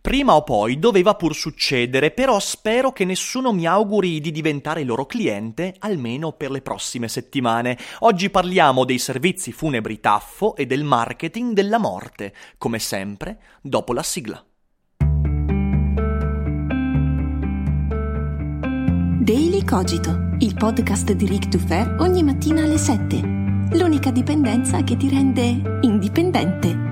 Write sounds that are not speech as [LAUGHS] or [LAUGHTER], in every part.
Prima o poi doveva pur succedere, però spero che nessuno mi auguri di diventare loro cliente, almeno per le prossime settimane. Oggi parliamo dei servizi funebri Taffo e del marketing della morte, come sempre, dopo la sigla. Daily Cogito, il podcast di Rick Dufer ogni mattina alle 7. L'unica dipendenza che ti rende indipendente.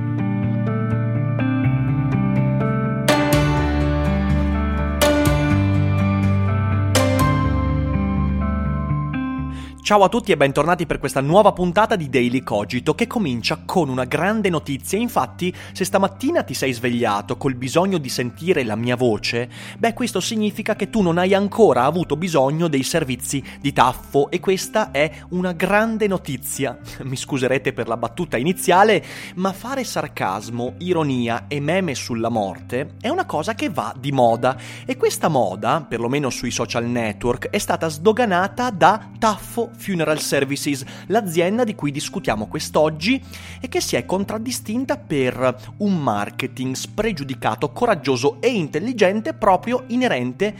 Ciao a tutti e bentornati per questa nuova puntata di Daily Cogito che comincia con una grande notizia. Infatti, se stamattina ti sei svegliato col bisogno di sentire la mia voce, beh, questo significa che tu non hai ancora avuto bisogno dei servizi di Taffo e questa è una grande notizia. [LAUGHS] Mi scuserete per la battuta iniziale, ma fare sarcasmo, ironia e meme sulla morte è una cosa che va di moda e questa moda, perlomeno sui social network, è stata sdoganata da Taffo Funeral Services, l'azienda di cui discutiamo quest'oggi e che si è contraddistinta per un marketing spregiudicato, coraggioso e intelligente proprio inerente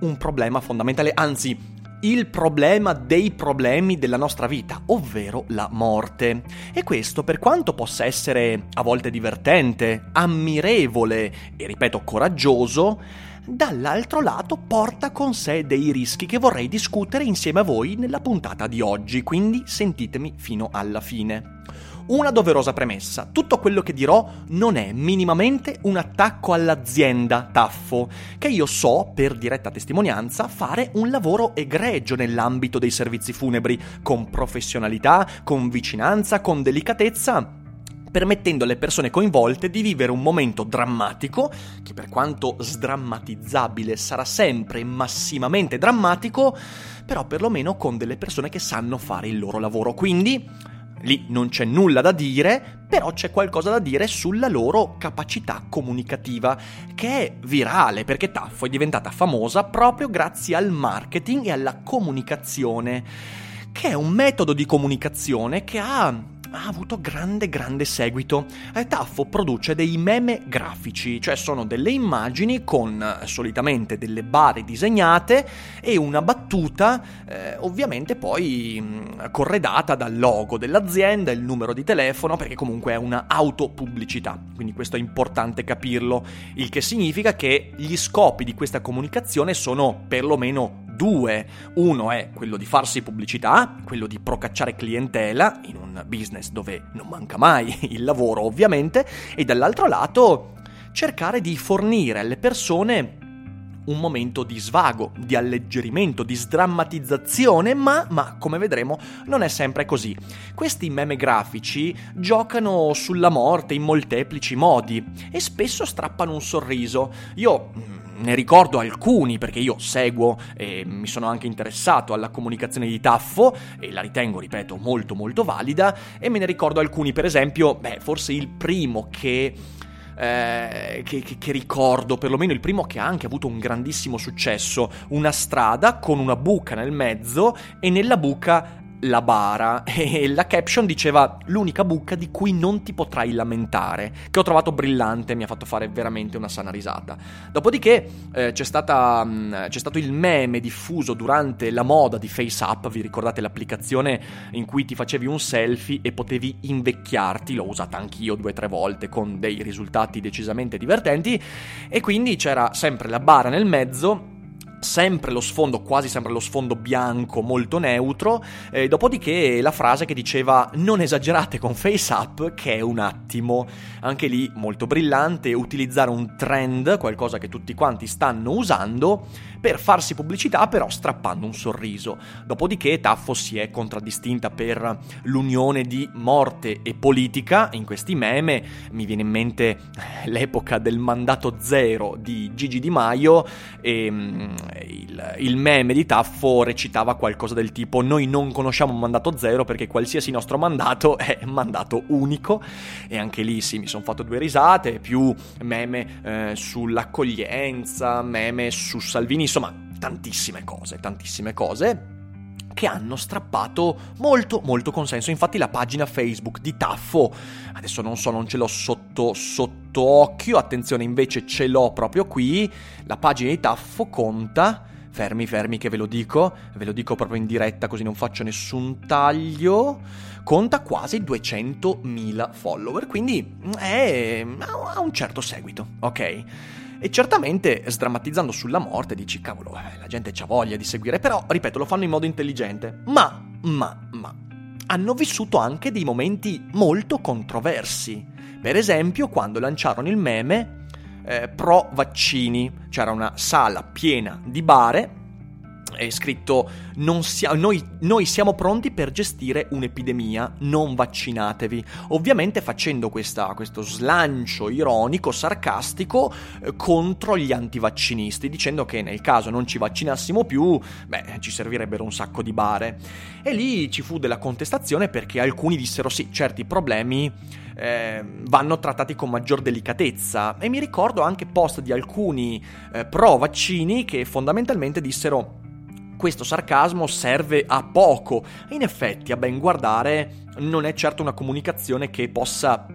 un problema fondamentale, anzi il problema dei problemi della nostra vita, ovvero la morte. E questo, per quanto possa essere a volte divertente, ammirevole e, ripeto, coraggioso, dall'altro lato porta con sé dei rischi che vorrei discutere insieme a voi nella puntata di oggi, quindi sentitemi fino alla fine. Una doverosa premessa, tutto quello che dirò non è minimamente un attacco all'azienda Taffo, che io so, per diretta testimonianza, fare un lavoro egregio nell'ambito dei servizi funebri, con professionalità, con vicinanza, con delicatezza permettendo alle persone coinvolte di vivere un momento drammatico, che per quanto sdrammatizzabile sarà sempre massimamente drammatico, però perlomeno con delle persone che sanno fare il loro lavoro. Quindi lì non c'è nulla da dire, però c'è qualcosa da dire sulla loro capacità comunicativa, che è virale perché Taffo è diventata famosa proprio grazie al marketing e alla comunicazione, che è un metodo di comunicazione che ha ha avuto grande grande seguito. Eh, Taffo produce dei meme grafici, cioè sono delle immagini con eh, solitamente delle barre disegnate e una battuta, eh, ovviamente poi mh, corredata dal logo dell'azienda, il numero di telefono, perché comunque è una autopubblicità. Quindi questo è importante capirlo, il che significa che gli scopi di questa comunicazione sono perlomeno due. Uno è quello di farsi pubblicità, quello di procacciare clientela in un business dove non manca mai [LAUGHS] il lavoro ovviamente, e dall'altro lato cercare di fornire alle persone un momento di svago, di alleggerimento, di sdrammatizzazione, ma, ma, come vedremo non è sempre così. Questi meme grafici giocano sulla morte in molteplici modi e spesso strappano un sorriso. Io mm, ne ricordo alcuni perché io seguo e mi sono anche interessato alla comunicazione di Taffo e la ritengo, ripeto, molto molto valida e me ne ricordo alcuni, per esempio, beh, forse il primo che... Eh, che, che, che, ricordo, perlomeno il primo che ha anche avuto un grandissimo successo, una strada con una buca nel mezzo e nella buca la bara [LAUGHS] e la caption diceva l'unica buca di cui non ti potrai lamentare, che ho trovato brillante, mi ha fatto fare veramente una sana risata. Dopodiché eh, c'è, stata, mh, mm, c'è stato il meme diffuso durante la moda di FaceApp, vi ricordate l'applicazione in cui ti facevi un selfie e potevi invecchiarti, l'ho usata anch'io due o tre volte con dei risultati decisamente divertenti e quindi c'era sempre la bara nel mezzo sempre lo sfondo, quasi sempre lo sfondo bianco molto neutro, eh, dopodiché la frase che diceva non esagerate con FaceApp che è un attimo, anche lì molto brillante, utilizzare un trend, qualcosa che tutti quanti stanno usando, per farsi pubblicità però strappando un sorriso. Dopodiché Taffo si è contraddistinta per l'unione di morte e politica in questi meme, mi viene in mente l'epoca del mandato zero di Gigi Di Maio e, il, il, meme di Taffo recitava qualcosa del tipo noi non conosciamo un mandato zero perché qualsiasi nostro mandato [LAUGHS] è mandato unico e anche lì sì mi sono fatto due risate, più meme eh, sull'accoglienza, meme su Salvini, insomma tantissime cose, tantissime cose che hanno strappato molto molto consenso. Infatti la pagina Facebook di Taffo, adesso non so, non ce l'ho sotto, sotto occhio, attenzione invece ce l'ho proprio qui, la pagina di Taffo conta, fermi fermi che ve lo dico, ve lo dico proprio in diretta così non faccio nessun taglio, conta quasi 200.000 follower, quindi è, ha un certo seguito, ok? E certamente sdrammatizzando sulla morte dici, cavolo, eh, la gente ha voglia di seguire, però, ripeto, lo fanno in modo intelligente. Ma, ma, ma, hanno vissuto anche dei momenti molto controversi. Per esempio, quando lanciarono il meme eh, pro vaccini, c'era una sala piena di bare è scritto sia, noi, noi, siamo pronti per gestire un'epidemia, non vaccinatevi. Ovviamente facendo questa, questo slancio ironico, sarcastico eh, contro gli antivaccinisti, dicendo che nel caso non ci vaccinassimo più, beh, ci servirebbero un sacco di bare. E lì ci fu della contestazione perché alcuni dissero sì, certi problemi eh, vanno trattati con maggior delicatezza. E mi ricordo anche post di alcuni eh, pro vaccini che fondamentalmente dissero questo sarcasmo serve a poco in effetti a ben guardare non è certo una comunicazione che possa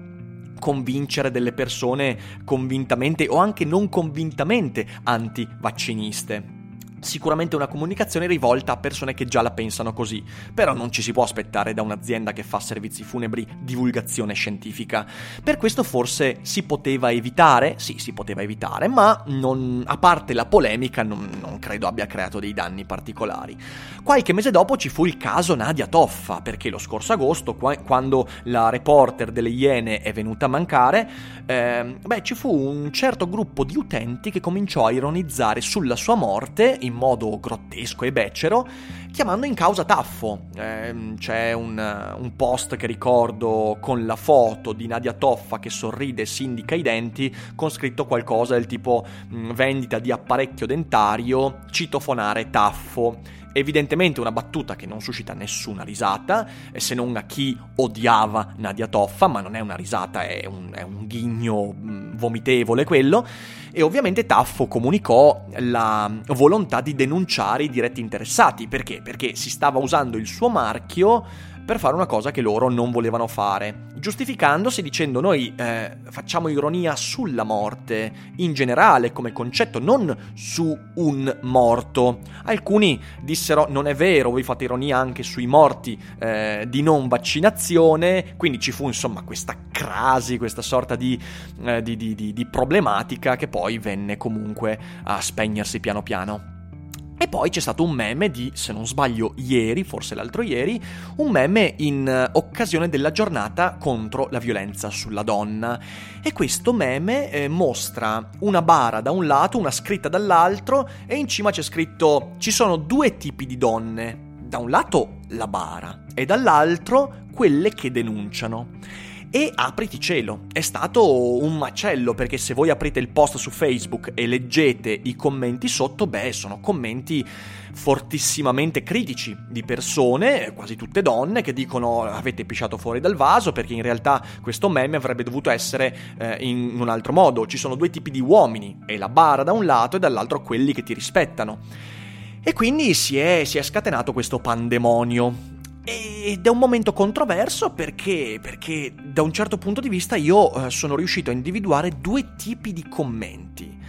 convincere delle persone convintamente o anche non convintamente anti-vacciniste. Sicuramente una comunicazione rivolta a persone che già la pensano così, però non ci si può aspettare da un'azienda che fa servizi funebri divulgazione scientifica. Per questo forse si poteva evitare, sì, si poteva evitare, ma non, a parte la polemica non, non credo abbia creato dei danni particolari. Qualche mese dopo ci fu il caso Nadia Toffa, perché lo scorso agosto, quando la reporter delle Iene è venuta a mancare, eh, beh, ci fu un certo gruppo di utenti che cominciò a ironizzare sulla sua morte in modo grottesco e becero, chiamando in causa Taffo. Eh, c'è un, un, post che ricordo con la foto di Nadia Toffa che sorride e si indica i denti, con scritto qualcosa del tipo mh, vendita di apparecchio dentario, citofonare Taffo. Evidentemente una battuta che non suscita nessuna risata, se non a chi odiava Nadia Toffa, ma non è una risata, è un, è un ghigno vomitevole quello. E ovviamente Taffo comunicò la volontà di denunciare i diretti interessati. Perché? Perché si stava usando il suo marchio per fare una cosa che loro non volevano fare, giustificandosi dicendo noi eh, facciamo ironia sulla morte in generale come concetto, non su un morto. Alcuni dissero non è vero, voi fate ironia anche sui morti eh, di non vaccinazione, quindi ci fu insomma questa crasi, questa sorta di, eh, di, di, di problematica che poi venne comunque a spegnersi piano piano. E poi c'è stato un meme di, se non sbaglio, ieri, forse l'altro ieri, un meme in eh, occasione della giornata contro la violenza sulla donna. E questo meme eh, mostra una bara da un lato, una scritta dall'altro, e in cima c'è scritto ci sono due tipi di donne. Da un lato la bara e dall'altro quelle che denunciano e apriti cielo. È stato un macello perché se voi aprite il post su Facebook e leggete i commenti sotto, beh, sono commenti fortissimamente critici di persone, quasi tutte donne, che dicono avete pisciato fuori dal vaso perché in realtà questo meme avrebbe dovuto essere eh, in un altro modo. Ci sono due tipi di uomini, e la bara da un lato e dall'altro quelli che ti rispettano. E quindi si è, si è scatenato questo pandemonio ed è un momento controverso perché, perché da un certo punto di vista io eh, sono riuscito a individuare due tipi di commenti.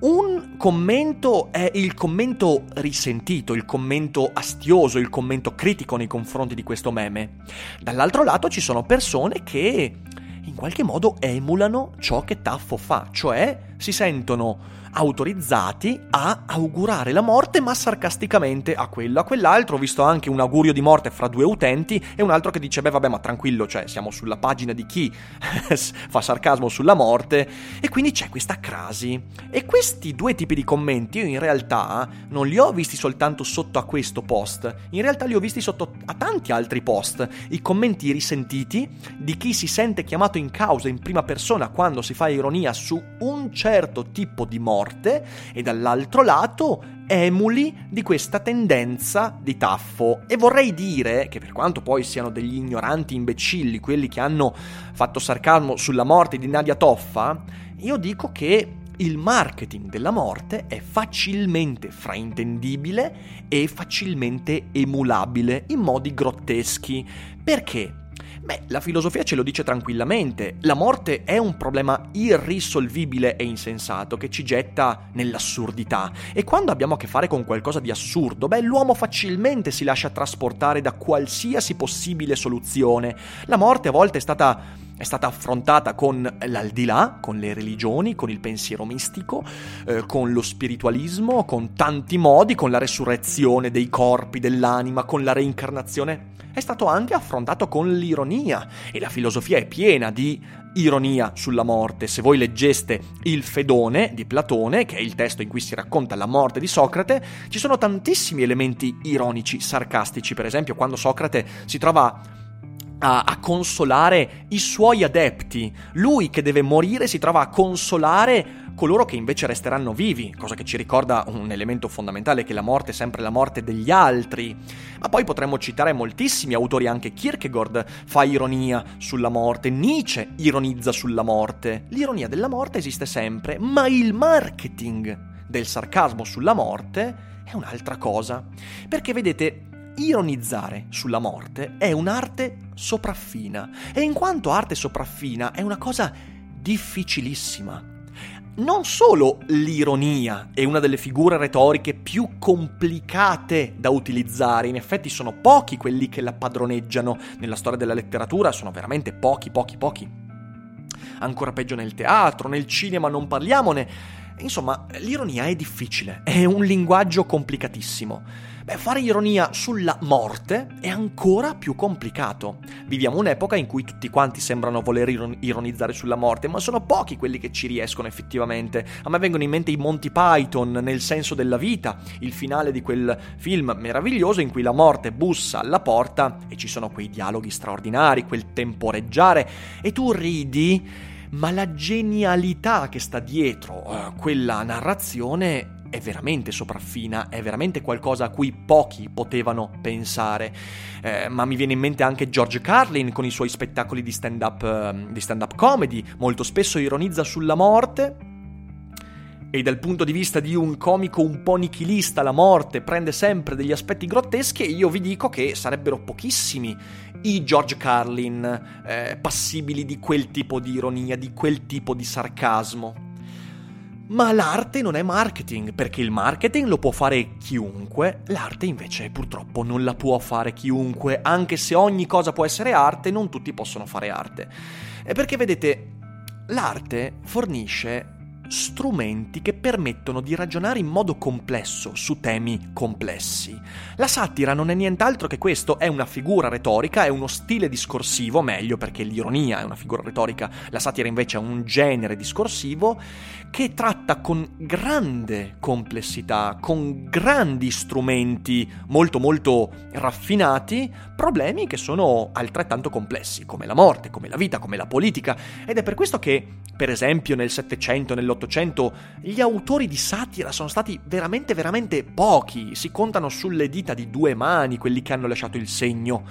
Un commento è il commento risentito, il commento astioso, il commento critico nei confronti di questo meme. Dall'altro lato ci sono persone che in qualche modo emulano ciò che Taffo fa, cioè si sentono autorizzati a augurare la morte, ma sarcasticamente a quello, a quell'altro. Ho visto anche un augurio di morte fra due utenti e un altro che dice: Beh, vabbè, ma tranquillo, cioè siamo sulla pagina di chi [LAUGHS] fa sarcasmo sulla morte. E quindi c'è questa crasi. E questi due tipi di commenti io in realtà non li ho visti soltanto sotto a questo post, in realtà li ho visti sotto a tanti altri post. I commenti risentiti di chi si sente chiamato in causa in prima persona quando si fa ironia su un certo tipo di morte e dall'altro lato emuli di questa tendenza di taffo. E vorrei dire che per quanto poi siano degli ignoranti imbecilli quelli che hanno fatto sarcasmo sulla morte di Nadia Toffa, io dico che il marketing della morte è facilmente fraintendibile e facilmente emulabile in modi grotteschi. Perché? Beh, la filosofia ce lo dice tranquillamente. La morte è un problema irrisolvibile e insensato che ci getta nell'assurdità. E quando abbiamo a che fare con qualcosa di assurdo, beh, l'uomo facilmente si lascia trasportare da qualsiasi possibile soluzione. La morte a volte è stata è stata affrontata con l'aldilà, con le religioni, con il pensiero mistico, eh, con lo spiritualismo, con tanti modi, con la resurrezione dei corpi, dell'anima, con la reincarnazione è stato anche affrontato con l'ironia e la filosofia è piena di ironia sulla morte. Se voi leggeste Il Fedone di Platone, che è il testo in cui si racconta la morte di Socrate, ci sono tantissimi elementi ironici, sarcastici, per esempio quando Socrate si trova a, a, consolare i suoi adepti. Lui che deve morire si trova a consolare coloro che invece resteranno vivi, cosa che ci ricorda un elemento fondamentale che la morte è sempre la morte degli altri. Ma poi potremmo citare moltissimi autori, anche Kierkegaard fa ironia sulla morte, Nietzsche ironizza sulla morte. L'ironia della morte esiste sempre, ma il marketing del sarcasmo sulla morte è un'altra cosa. Perché vedete, ironizzare sulla morte è un'arte sopraffina e in quanto arte sopraffina è una cosa difficilissima non solo l'ironia è una delle figure retoriche più complicate da utilizzare, in effetti sono pochi quelli che la padroneggiano nella storia della letteratura, sono veramente pochi, pochi, pochi. Ancora peggio nel teatro, nel cinema non parliamone. Insomma, l'ironia è difficile, è un linguaggio complicatissimo. Beh, fare ironia sulla morte è ancora più complicato. Viviamo un'epoca in cui tutti quanti sembrano voler ironizzare sulla morte, ma sono pochi quelli che ci riescono effettivamente. A me vengono in mente i Monty Python nel senso della vita, il finale di quel film meraviglioso in cui la morte bussa alla porta e ci sono quei dialoghi straordinari, quel temporeggiare e tu ridi ma la genialità che sta dietro uh, quella narrazione è veramente sopraffina, è veramente qualcosa a cui pochi potevano pensare. Eh, ma mi viene in mente anche George Carlin con i suoi spettacoli di stand-up, uh, di stand-up comedy, molto spesso ironizza sulla morte. E dal punto di vista di un comico un po' nichilista, la morte prende sempre degli aspetti grotteschi e io vi dico che sarebbero pochissimi i George Carlin eh, passibili di quel tipo di ironia, di quel tipo di sarcasmo. Ma l'arte non è marketing, perché il marketing lo può fare chiunque, l'arte invece purtroppo non la può fare chiunque, anche se ogni cosa può essere arte, non tutti possono fare arte. E perché vedete, l'arte fornisce strumenti che permettono di ragionare in modo complesso su temi complessi. La satira non è nient'altro che questo, è una figura retorica, è uno stile discorsivo, meglio perché l'ironia è una figura retorica, la satira invece è un genere discorsivo che tratta con grande complessità, con grandi strumenti molto molto raffinati, problemi che sono altrettanto complessi, come la morte, come la vita, come la politica, ed è per questo che, per esempio, nel Settecento, nell'Ottocento, dell'Ottocento gli autori di satira sono stati veramente veramente pochi, si contano sulle dita di due mani quelli che hanno lasciato il segno.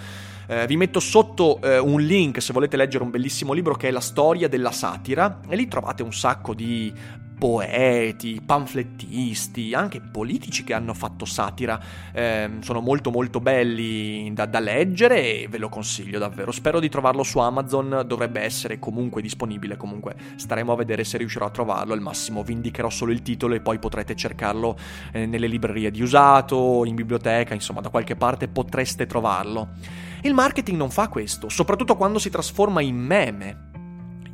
Eh, vi metto sotto eh, un link se volete leggere un bellissimo libro che è La storia della satira e lì trovate un sacco di poeti, pamflettisti, anche politici che hanno fatto satira. Eh, sono molto molto belli da, da, leggere e ve lo consiglio davvero. Spero di trovarlo su Amazon, dovrebbe essere comunque disponibile, comunque staremo a vedere se riuscirò a trovarlo. Al massimo vi indicherò solo il titolo e poi potrete cercarlo eh, nelle librerie di usato, in biblioteca, insomma da qualche parte potreste trovarlo. Il marketing non fa questo, soprattutto quando si trasforma in meme.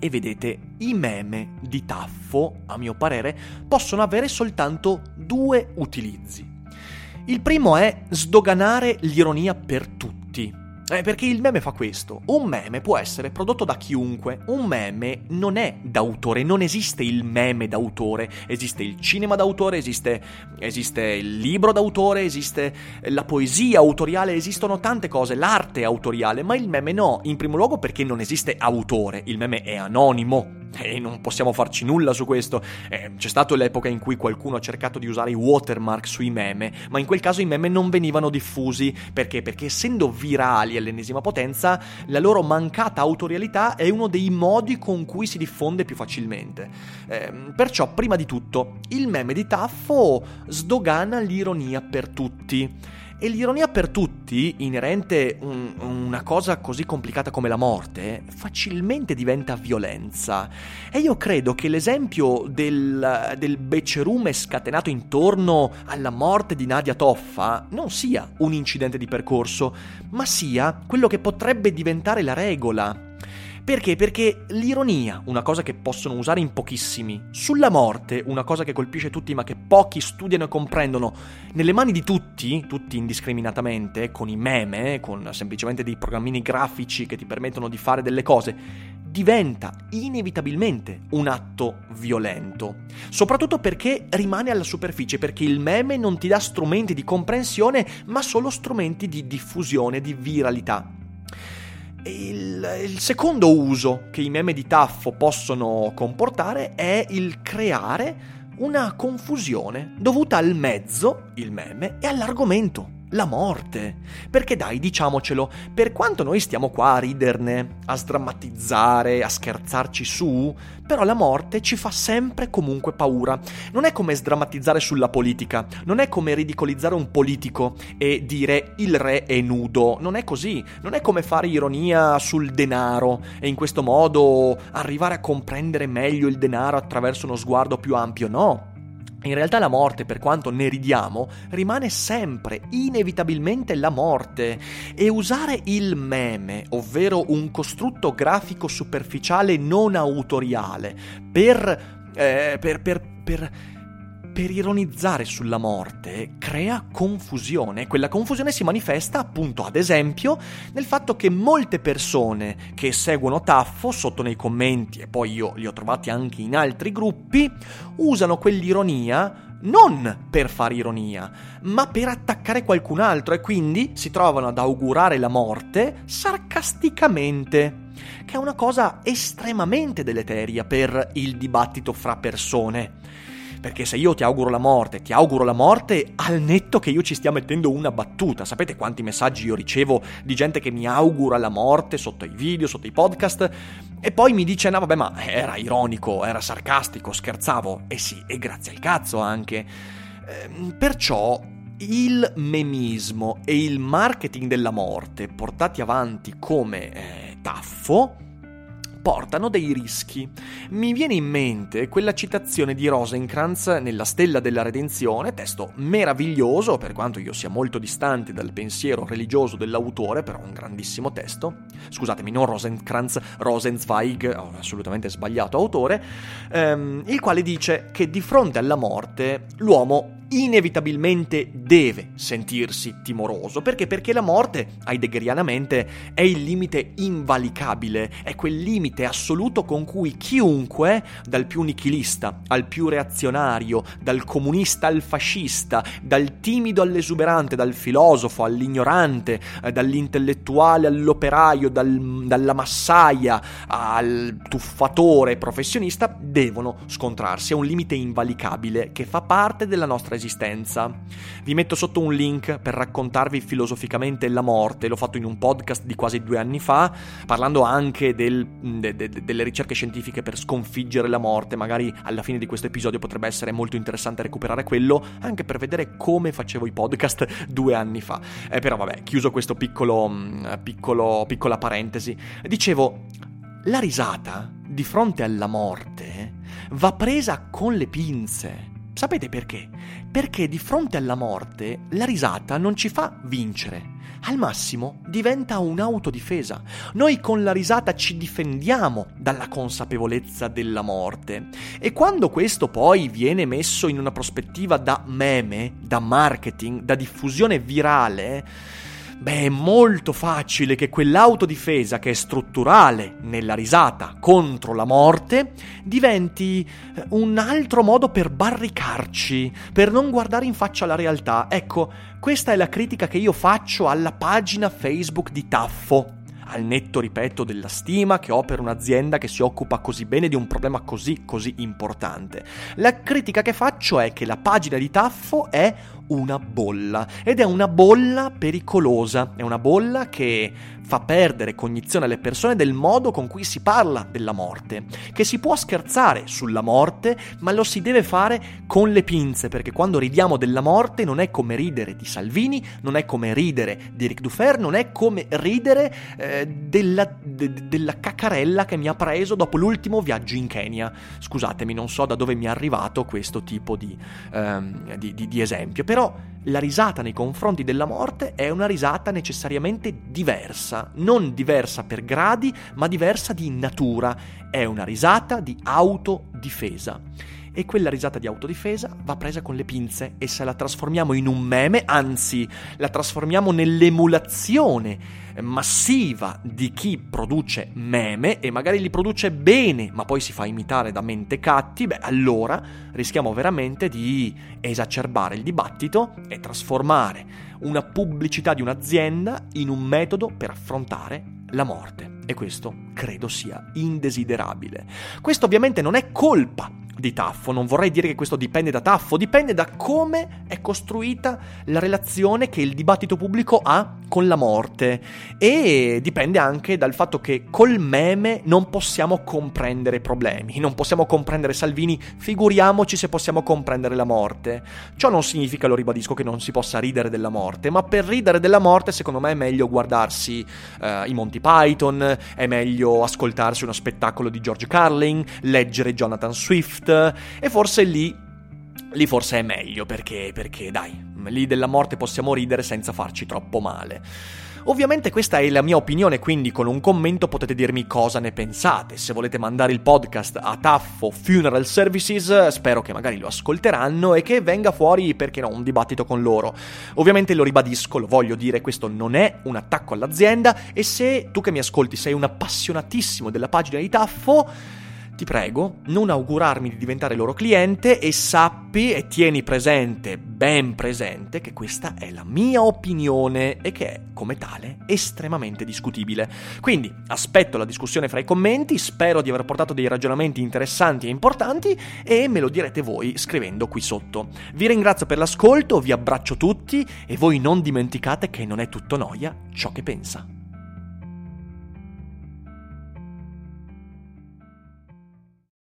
E vedete, i meme di Taffo, a mio parere, possono avere soltanto due utilizzi. Il primo è sdoganare l'ironia per tutti. Eh, perché il meme fa questo. Un meme può essere prodotto da chiunque. Un meme non è d'autore, non esiste il meme d'autore. Esiste il cinema d'autore, esiste, esiste il libro d'autore, esiste la poesia autoriale, esistono tante cose, l'arte autoriale, ma il meme no. In primo luogo perché non esiste autore, il meme è anonimo e non possiamo farci nulla su questo. Eh, c'è stata l'epoca in cui qualcuno ha cercato di usare i watermark sui meme, ma in quel caso i meme non venivano diffusi. Perché? Perché essendo virali all'ennesima potenza, la loro mancata autorialità è uno dei modi con cui si diffonde più facilmente. Eh, perciò, prima di tutto, il meme di Taffo sdogana l'ironia per tutti. E l'ironia per tutti, inerente un, una cosa così complicata come la morte, facilmente diventa violenza. E io credo che l'esempio del, del becerume scatenato intorno alla morte di Nadia Toffa non sia un incidente di percorso, ma sia quello che potrebbe diventare la regola. Perché? Perché l'ironia, una cosa che possono usare in pochissimi, sulla morte, una cosa che colpisce tutti ma che pochi studiano e comprendono, nelle mani di tutti, tutti indiscriminatamente, con i meme, con semplicemente dei programmini grafici che ti permettono di fare delle cose, diventa inevitabilmente un atto violento. Soprattutto perché rimane alla superficie, perché il meme non ti dà strumenti di comprensione, ma solo strumenti di diffusione, di viralità. Il, il, secondo uso che i meme di Taffo possono comportare è il creare una confusione dovuta al mezzo, il meme, e all'argomento la morte. Perché dai, diciamocelo, per quanto noi stiamo qua a riderne, a sdrammatizzare, a scherzarci su, però la morte ci fa sempre comunque paura. Non è come sdrammatizzare sulla politica, non è come ridicolizzare un politico e dire il re è nudo, non è così, non è come fare ironia sul denaro e in questo modo arrivare a comprendere meglio il denaro attraverso uno sguardo più ampio, no. In realtà la morte, per quanto ne ridiamo, rimane sempre, inevitabilmente la morte. E usare il meme, ovvero un costrutto grafico superficiale non autoriale, per, eh, per, per, per per ironizzare sulla morte crea confusione. Quella confusione si manifesta appunto ad esempio nel fatto che molte persone che seguono Taffo sotto nei commenti e poi io li ho trovati anche in altri gruppi usano quell'ironia non per fare ironia, ma per attaccare qualcun altro e quindi si trovano ad augurare la morte sarcasticamente, che è una cosa estremamente deleteria per il dibattito fra persone. Perché se io ti auguro la morte, ti auguro la morte al netto che io ci stia mettendo una battuta. Sapete quanti messaggi io ricevo di gente che mi augura la morte sotto i video, sotto i podcast? E poi mi dice, no vabbè ma era ironico, era sarcastico, scherzavo. E sì, e grazie al cazzo anche. Ehm, perciò il memismo e il marketing della morte portati avanti come eh, taffo portano dei rischi. Mi viene in mente quella citazione di Rosencrantz nella Stella della Redenzione, testo meraviglioso, per quanto io sia molto distante dal pensiero religioso dell'autore, però un grandissimo testo. Scusatemi, non Rosencrantz, Rosenzweig, assolutamente sbagliato autore, ehm, il quale dice che di fronte alla morte l'uomo inevitabilmente deve sentirsi timoroso. Perché? Perché la morte, heideggerianamente, è il limite invalicabile, è quel limite assoluto con cui chiunque, dal più nichilista al più reazionario, dal comunista al fascista, dal timido all'esuberante, dal filosofo all'ignorante, eh, dall'intellettuale all'operaio, dal, dalla massaia al tuffatore professionista, devono scontrarsi. È un limite invalicabile che fa parte della nostra esistenza esistenza. Vi metto sotto un link per raccontarvi filosoficamente la morte, l'ho fatto in un podcast di quasi due anni fa, parlando anche del, de, de, delle ricerche scientifiche per sconfiggere la morte, magari alla fine di questo episodio potrebbe essere molto interessante recuperare quello, anche per vedere come facevo i podcast [LAUGHS] due anni fa. Eh, però vabbè, chiuso questo piccolo, piccolo, piccola parentesi, dicevo, la risata di fronte alla morte va presa con le pinze. Sapete perché? Perché di fronte alla morte la risata non ci fa vincere. Al massimo diventa un'autodifesa. Noi con la risata ci difendiamo dalla consapevolezza della morte. E quando questo poi viene messo in una prospettiva da meme, da marketing, da diffusione virale, Beh, è molto facile che quell'autodifesa che è strutturale nella risata contro la morte diventi eh, un altro modo per barricarci, per non guardare in faccia la realtà. Ecco, questa è la critica che io faccio alla pagina Facebook di Taffo al netto, ripeto, della stima che ho per un'azienda che si occupa così bene di un problema così, così importante. La critica che faccio è che la pagina di Taffo è una bolla ed è una bolla pericolosa, è una bolla che fa perdere cognizione alle persone del modo con cui si parla della morte, che si può scherzare sulla morte, ma lo si deve fare con le pinze, perché quando ridiamo della morte non è come ridere di Salvini, non è come ridere di Eric Dufer, non è come ridere eh, della, de, della caccarella che mi ha preso dopo l'ultimo viaggio in Kenya. Scusatemi, non so da dove mi è arrivato questo tipo di, ehm, di, di, di esempio, però la risata nei confronti della morte è una risata necessariamente diversa, non diversa per gradi, ma diversa di natura, è una risata di autodifesa. E quella risata di autodifesa va presa con le pinze e se la trasformiamo in un meme, anzi la trasformiamo nell'emulazione massiva di chi produce meme e magari li produce bene, ma poi si fa imitare da mentecatti, beh, allora rischiamo veramente di esacerbare il dibattito e trasformare una pubblicità di un'azienda in un metodo per affrontare la morte. E questo credo sia indesiderabile. Questo ovviamente non è colpa di Taffo. Non vorrei dire che questo dipende da Taffo, dipende da come è costruita la relazione che il dibattito pubblico ha con la morte e dipende anche dal fatto che col meme non possiamo comprendere problemi, non possiamo comprendere Salvini, figuriamoci se possiamo comprendere la morte. Ciò non significa, lo ribadisco, che non si possa ridere della morte, ma per ridere della morte secondo me è meglio guardarsi uh, i Monty Python, è meglio ascoltarsi uno spettacolo di George Carlin, leggere Jonathan Swift, e forse lì lì forse è meglio perché, perché dai, lì della morte possiamo ridere senza farci troppo male. Ovviamente questa è la mia opinione, quindi con un commento potete dirmi cosa ne pensate. Se volete mandare il podcast a Taffo Funeral Services, spero che magari lo ascolteranno e che venga fuori, perché no, un dibattito con loro. Ovviamente lo ribadisco, lo voglio dire, questo non è un attacco all'azienda e se tu che mi ascolti sei un appassionatissimo della pagina di Taffo, ti prego, non augurarmi di diventare loro cliente e sappi e tieni presente, ben presente, che questa è la mia opinione e che è, come tale, estremamente discutibile. Quindi aspetto la discussione fra i commenti, spero di aver portato dei ragionamenti interessanti e importanti e me lo direte voi scrivendo qui sotto. Vi ringrazio per l'ascolto, vi abbraccio tutti e voi non dimenticate che non è tutto noia ciò che pensa.